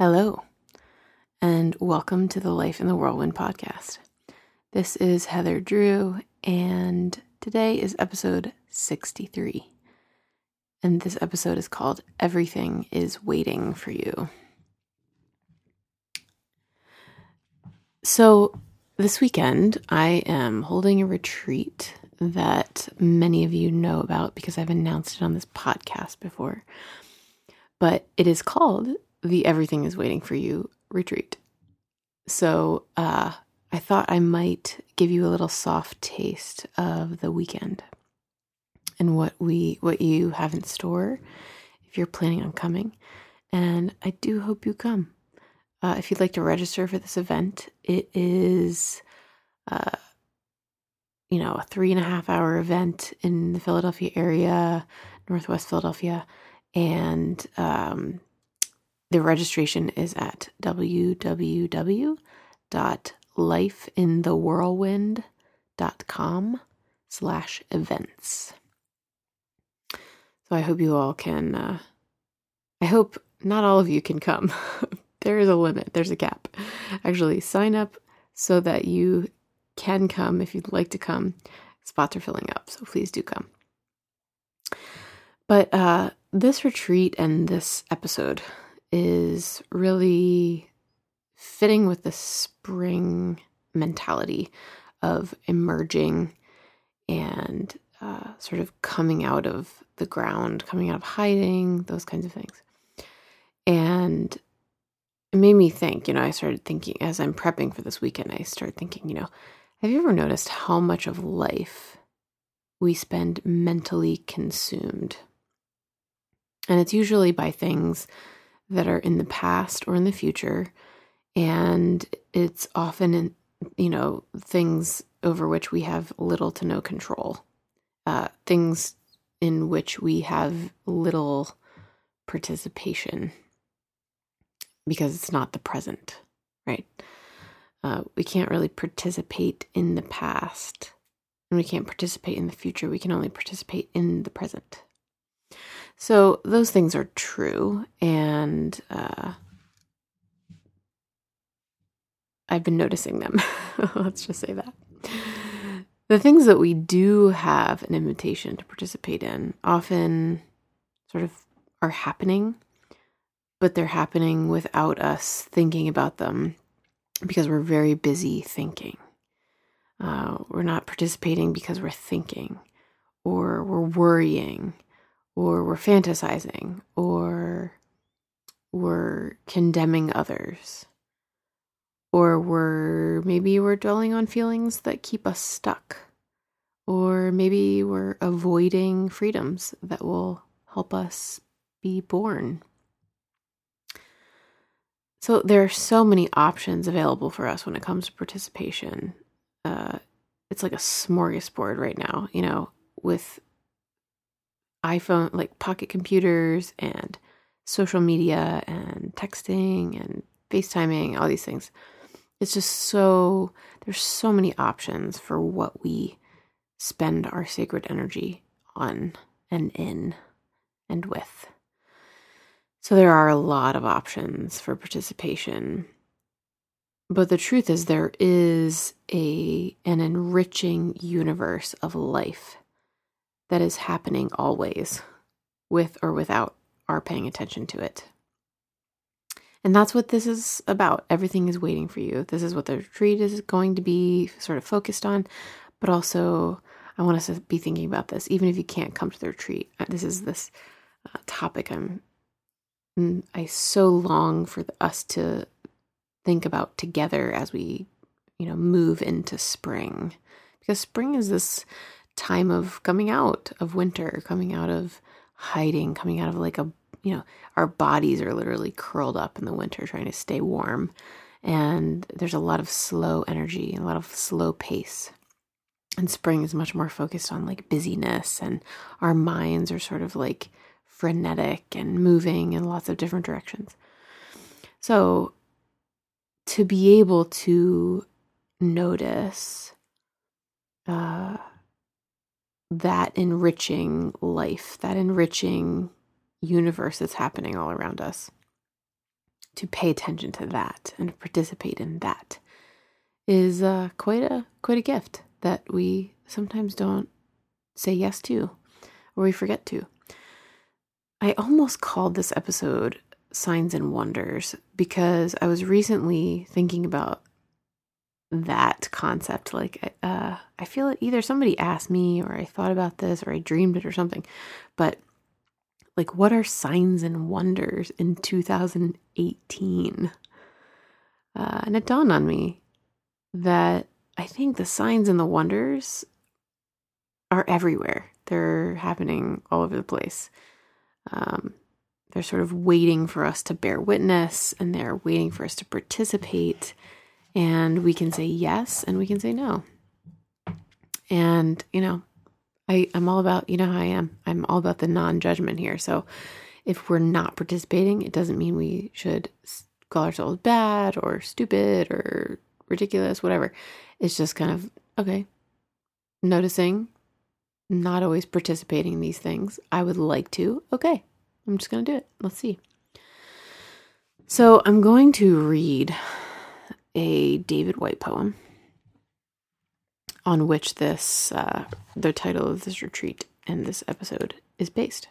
Hello, and welcome to the Life in the Whirlwind podcast. This is Heather Drew, and today is episode 63. And this episode is called Everything is Waiting for You. So, this weekend, I am holding a retreat that many of you know about because I've announced it on this podcast before. But it is called the Everything is Waiting for You retreat. So uh, I thought I might give you a little soft taste of the weekend and what we what you have in store if you're planning on coming. And I do hope you come. Uh, if you'd like to register for this event, it is, uh, you know, a three and a half hour event in the Philadelphia area, Northwest Philadelphia, and um, the registration is at www.lifeinthewhirlwind.com slash events. So I hope you all can, uh, I hope not all of you can come. there is a limit, there's a cap. Actually, sign up so that you can come if you'd like to come. Spots are filling up, so please do come. But uh, this retreat and this episode is really fitting with the spring mentality of emerging and uh, sort of coming out of the ground, coming out of hiding, those kinds of things. And it made me think, you know, I started thinking as I'm prepping for this weekend, I started thinking, you know, have you ever noticed how much of life we spend mentally consumed? And it's usually by things that are in the past or in the future. And it's often in, you know, things over which we have little to no control, uh, things in which we have little participation because it's not the present, right? Uh, we can't really participate in the past and we can't participate in the future. We can only participate in the present. So those things are true, and uh, I've been noticing them. Let's just say that. The things that we do have an invitation to participate in often sort of are happening, but they're happening without us thinking about them because we're very busy thinking. Uh, we're not participating because we're thinking or we're worrying or we're fantasizing, or we're condemning others, or we're maybe we're dwelling on feelings that keep us stuck, or maybe we're avoiding freedoms that will help us be born. So there are so many options available for us when it comes to participation. Uh, it's like a smorgasbord right now, you know, with iPhone, like pocket computers and social media and texting and FaceTiming, all these things. It's just so, there's so many options for what we spend our sacred energy on and in and with. So there are a lot of options for participation. But the truth is there is a an enriching universe of life that is happening always, with or without our paying attention to it. And that's what this is about. Everything is waiting for you. This is what the retreat is going to be sort of focused on, but also I want us to be thinking about this, even if you can't come to the retreat. Uh, this is this uh, topic I'm mm, I so long for us to think about together as we, you know, move into spring, because spring is this time of coming out of winter, coming out of hiding, coming out of like a, you know, our bodies are literally curled up in the winter trying to stay warm. And there's a lot of slow energy, a lot of slow pace. And spring is much more focused on like busyness, and our minds are sort of like frenetic and moving in lots of different directions. So, to be able to notice uh, that enriching life, that enriching universe that's happening all around us. to pay attention to that and participate in that is uh, quite a quite a gift that we sometimes don't say yes to or we forget to. I almost called this episode Signs and Wonders because I was recently thinking about that concept. Like, uh, I feel like either somebody asked me or I thought about this or I dreamed it or something. But, like, what are signs and wonders in 2018? Uh, and it dawned on me that I think the signs and the wonders are everywhere. They're happening all over the place. Um, they're sort of waiting for us to bear witness and they're waiting for us to participate. And we can say yes and we can say no. And, you know, I, I'm all about, you know how I am. I'm all about the non judgment here. So if we're not participating, it doesn't mean we should call ourselves bad or stupid or ridiculous, whatever. It's just kind of, okay, noticing, not always participating in these things. I would like to. Okay, I'm just going to do it. Let's see. So I'm going to read a David Whyte poem on which this, uh, the title of this retreat and this episode is based.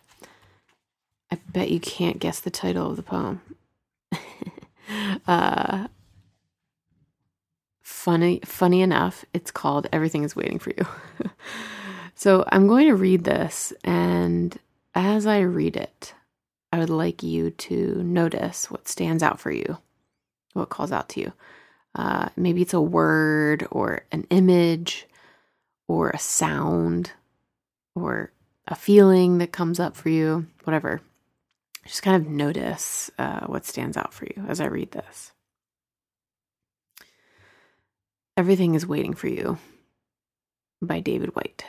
I bet you can't guess the title of the poem. uh, funny funny enough, it's called Everything is Waiting for You. so I'm going to read this and as I read it, I would like you to notice what stands out for you, what calls out to you. Uh, maybe it's a word or an image or a sound or a feeling that comes up for you, whatever. Just kind of notice uh, what stands out for you as I read this. Everything is Waiting for You by David Whyte.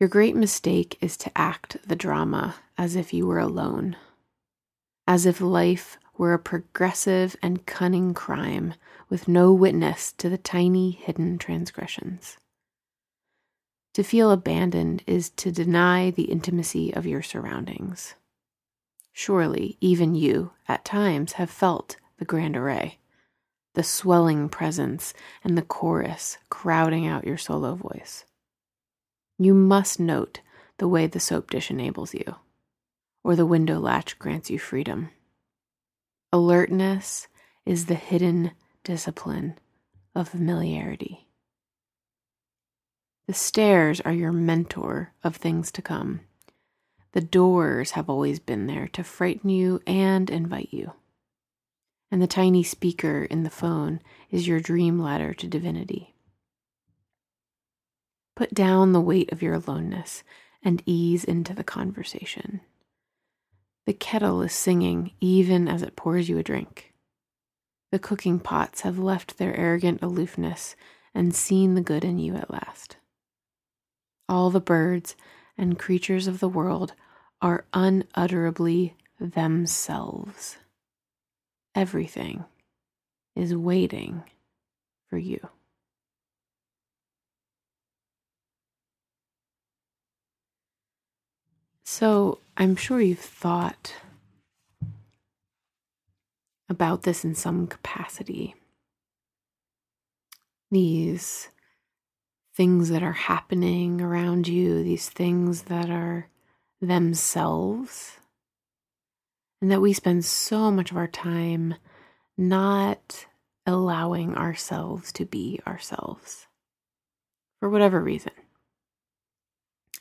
Your great mistake is to act the drama as if you were alone, as if life were a progressive and cunning crime with no witness to the tiny hidden transgressions. To feel abandoned is to deny the intimacy of your surroundings. Surely, even you, at times, have felt the grand array the swelling presence, and the chorus crowding out your solo voice. You must note the way the soap dish enables you, or the window latch grants you freedom. Alertness is the hidden discipline of familiarity. The stairs are your mentor of things to come. The doors have always been there to frighten you and invite you and the tiny speaker in the phone is your dream ladder to divinity. Put down the weight of your aloneness and ease into the conversation. The kettle is singing even as it pours you a drink. The cooking pots have left their arrogant aloofness and seen the good in you at last. All the birds and creatures of the world are unutterably themselves everything is waiting for you. So I'm sure you've thought about this in some capacity. These things that are happening around you, these things that are themselves and that we spend so much of our time not allowing ourselves to be ourselves for whatever reason.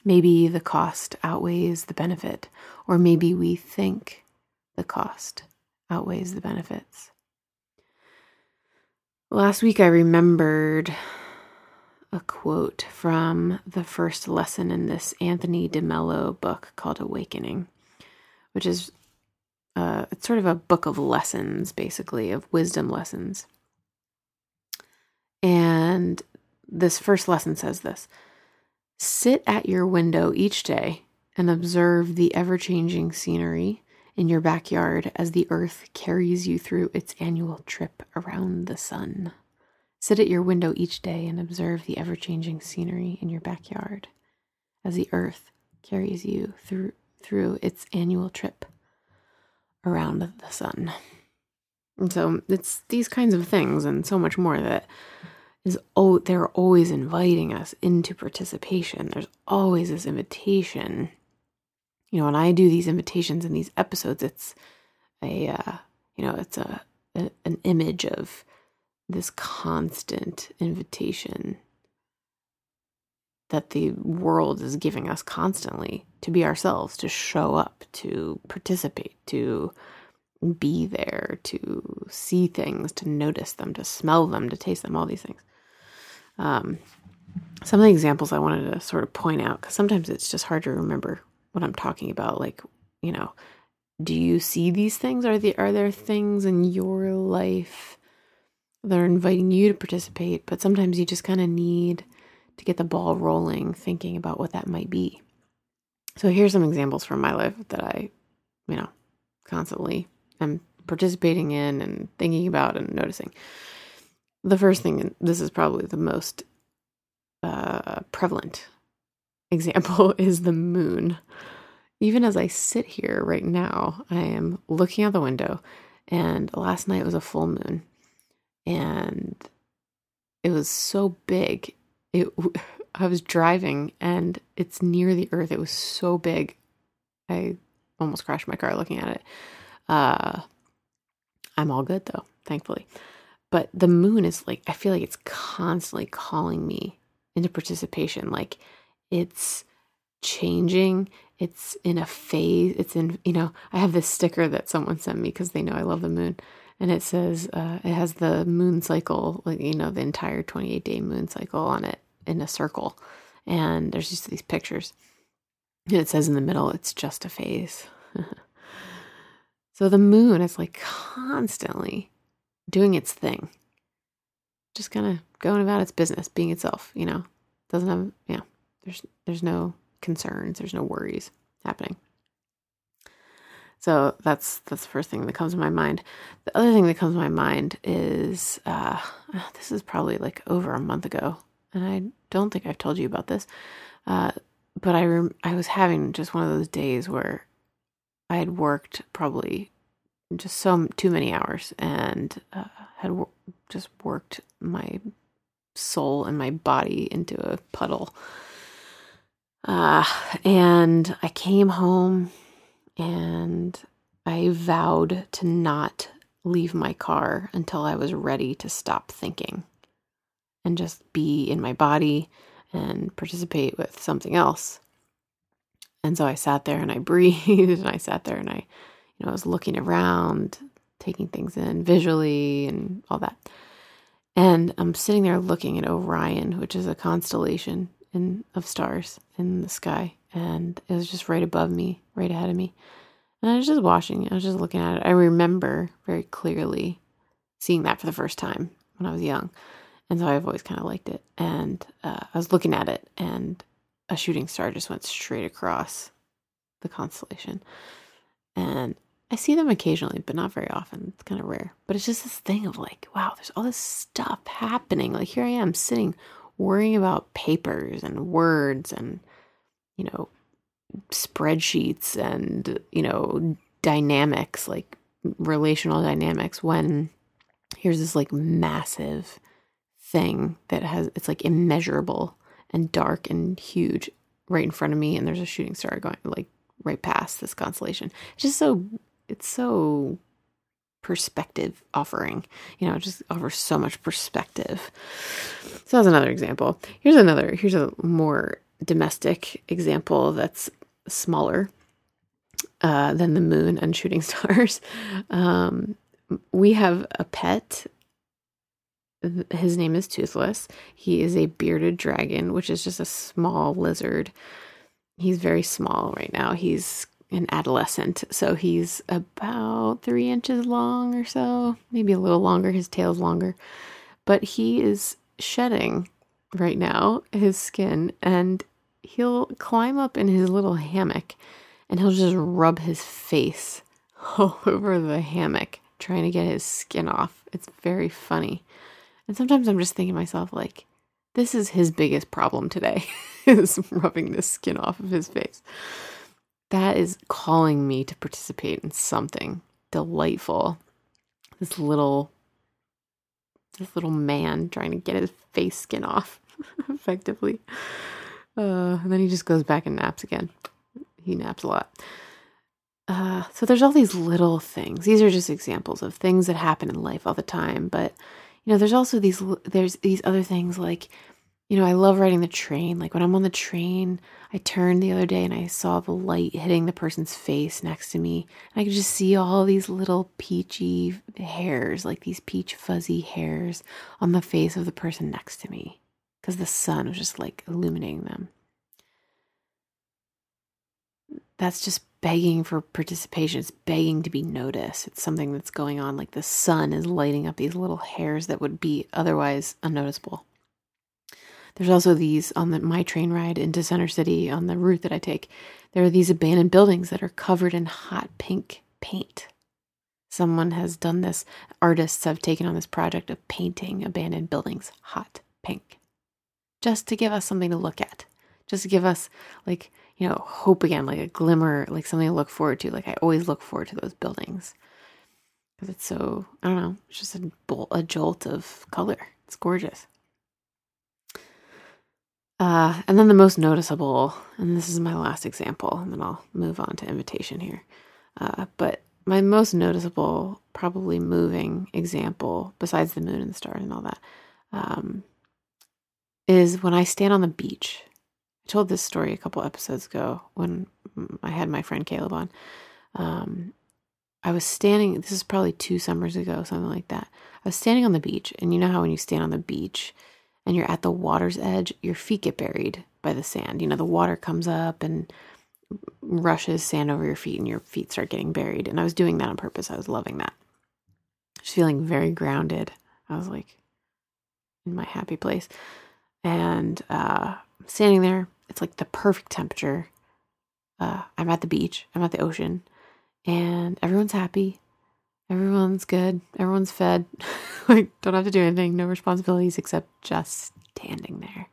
Maybe the cost outweighs the benefit, or maybe we think the cost outweighs the benefits. Last week, I remembered a quote from the first lesson in this Anthony DeMello book called Awakening, which is uh, it's sort of a book of lessons, basically, of wisdom lessons. And this first lesson says this Sit at your window each day and observe the ever changing scenery in your backyard as the earth carries you through its annual trip around the sun. Sit at your window each day and observe the ever changing scenery in your backyard as the earth carries you through, through its annual trip around the sun. And so it's these kinds of things and so much more that is oh they're always inviting us into participation. There's always this invitation. You know, when I do these invitations in these episodes, it's a uh, you know, it's a, a an image of this constant invitation that the world is giving us constantly to be ourselves, to show up, to participate, to be there, to see things, to notice them, to smell them, to taste them, all these things. Um, some of the examples I wanted to sort of point out, because sometimes it's just hard to remember what I'm talking about. Like, you know, do you see these things? Are the are there things in your life that are inviting you to participate? But sometimes you just kind of need to get the ball rolling, thinking about what that might be. So here's some examples from my life that I, you know, constantly am participating in and thinking about and noticing. The first thing, this is probably the most uh, prevalent example, is the moon. Even as I sit here right now, I am looking out the window, and last night was a full moon, and it was so big. It, I was driving, and it's near the earth. It was so big, I almost crashed my car looking at it. Uh, I'm all good though, thankfully. But the moon is like, I feel like it's constantly calling me into participation. Like it's changing. It's in a phase. It's in, you know, I have this sticker that someone sent me because they know I love the moon. And it says, uh, it has the moon cycle, like, you know, the entire 28 day moon cycle on it in a circle. And there's just these pictures. And it says in the middle, it's just a phase. So the moon is like constantly doing its thing, just kind of going about its business, being itself, you know, doesn't have, yeah, there's, there's no concerns, there's no worries happening. So that's that's the first thing that comes to my mind. The other thing that comes to my mind is uh, this is probably like over a month ago, and I don't think I've told you about this. Uh, but I rem- I was having just one of those days where I had worked probably just so too many hours and uh, had just worked my soul and my body into a puddle. Uh, and I came home and I vowed to not leave my car until I was ready to stop thinking and just be in my body and participate with something else. And so I sat there and I breathed and I sat there and I, you know, I was looking around, taking things in visually and all that. And I'm sitting there looking at Orion, which is a constellation in of stars in the sky. And it was just right above me, right ahead of me. And I was just watching I was just looking at it. I remember very clearly seeing that for the first time when I was young. And so I've always kind of liked it. And uh, I was looking at it, and a shooting star just went straight across the constellation. And I see them occasionally, but not very often. It's kind of rare. But it's just this thing of like, wow, there's all this stuff happening. Like here I am sitting worrying about papers and words and, you know, spreadsheets and, you know, dynamics, like relational dynamics when here's this like massive thing that has, it's like immeasurable and dark and huge right in front of me and there's a shooting star going like right past this constellation it's just so it's so perspective offering you know it just offers so much perspective so that's another example here's another here's a more domestic example that's smaller uh, than the moon and shooting stars um, we have a pet his name is Toothless. He is a bearded dragon, which is just a small lizard. He's very small right now. He's an adolescent, so he's about three inches long or so, maybe a little longer. His tail's longer, but he is shedding right now his skin, and he'll climb up in his little hammock and he'll just rub his face all over the hammock trying to get his skin off. It's very funny. And sometimes I'm just thinking to myself, like, this is his biggest problem today, is rubbing the skin off of his face. That is calling me to participate in something delightful. This little this little man trying to get his face skin off effectively. Uh, and then he just goes back and naps again. He naps a lot. Uh, so there's all these little things. These are just examples of things that happen in life all the time. But you know, there's also these there's these other things like you know, I love riding the train. Like when I'm on the train, I turned the other day and I saw the light hitting the person's face next to me. And I could just see all these little peachy hairs, like these peach fuzzy hairs on the face of the person next to me because the sun was just like illuminating them. That's just begging for participation. It's begging to be noticed. It's something that's going on. Like the sun is lighting up these little hairs that would be otherwise unnoticeable. There's also these on the, my train ride into Center City on the route that I take. There are these abandoned buildings that are covered in hot pink paint. Someone has done this. Artists have taken on this project of painting abandoned buildings hot pink just to give us something to look at, just to give us, like, you know, hope again, like a glimmer, like something to look forward to. Like, I always look forward to those buildings because it's so, I don't know, it's just a, a jolt of color. It's gorgeous. Uh, and then the most noticeable, and this is my last example, and then I'll move on to invitation here. Uh, but my most noticeable, probably moving example, besides the moon and the stars and all that, um, is when I stand on the beach. I told this story a couple episodes ago when I had my friend Caleb on. Um, I was standing, this is probably two summers ago, something like that. I was standing on the beach, and you know how when you stand on the beach, and you're at the water's edge, your feet get buried by the sand. You know, the water comes up and rushes sand over your feet, and your feet start getting buried. And I was doing that on purpose. I was loving that. Just feeling very grounded. I was like in my happy place. And uh, standing there. It's like the perfect temperature. Uh, I'm at the beach, I'm at the ocean, and everyone's happy. Everyone's good. Everyone's fed. like, don't have to do anything. No responsibilities except just standing there.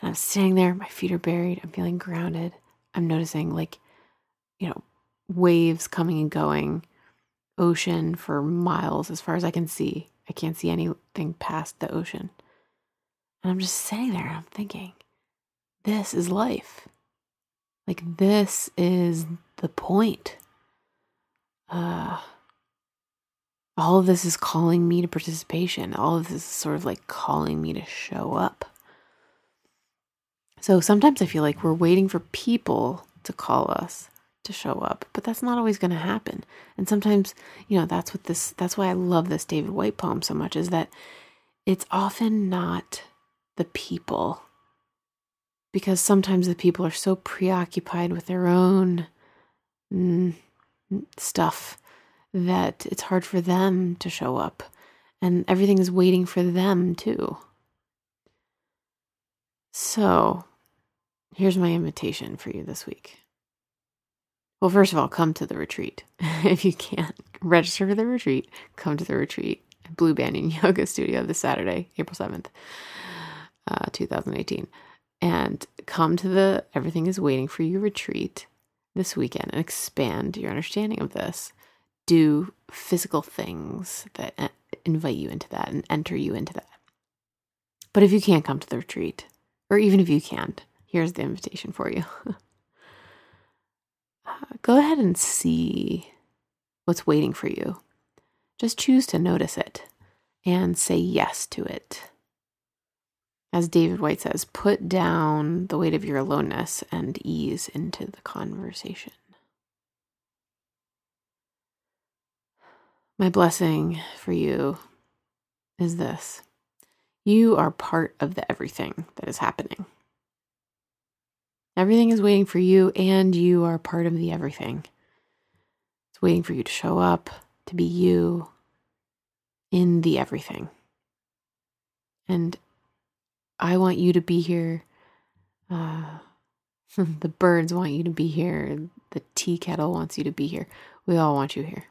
And I'm sitting there. My feet are buried. I'm feeling grounded. I'm noticing, like, you know, waves coming and going, ocean for miles as far as I can see. I can't see anything past the ocean. And I'm just sitting there I'm thinking, this is life. Like, this is the point. Uh, all of this is calling me to participation. All of this is sort of like calling me to show up. So sometimes I feel like we're waiting for people to call us to show up, but that's not always going to happen. And sometimes, you know, that's what this, that's why I love this David Whyte poem so much is that it's often not the people. Because sometimes the people are so preoccupied with their own mm, stuff that it's hard for them to show up and everything is waiting for them too. So, here's my invitation for you this week. Well, first of all, come to the retreat. if you can't register for the retreat, come to the retreat Blue Banyan Yoga Studio this Saturday, April 7th, uh, 2018. And come to the Everything is Waiting for You retreat this weekend and expand your understanding of this do physical things that invite you into that and enter you into that. But if you can't come to the retreat, or even if you can't, here's the invitation for you. uh, go ahead and see what's waiting for you. Just choose to notice it and say yes to it. As David Whyte says, put down the weight of your aloneness and ease into the conversation. My blessing for you is this you are part of the everything that is happening. Everything is waiting for you, and you are part of the everything. It's waiting for you to show up, to be you in the everything. And I want you to be here. Uh, the birds want you to be here. The tea kettle wants you to be here. We all want you here.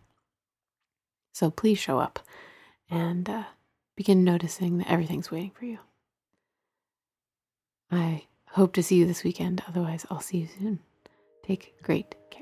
So please show up and uh, begin noticing that everything's waiting for you. I hope to see you this weekend. Otherwise, I'll see you soon. Take great care.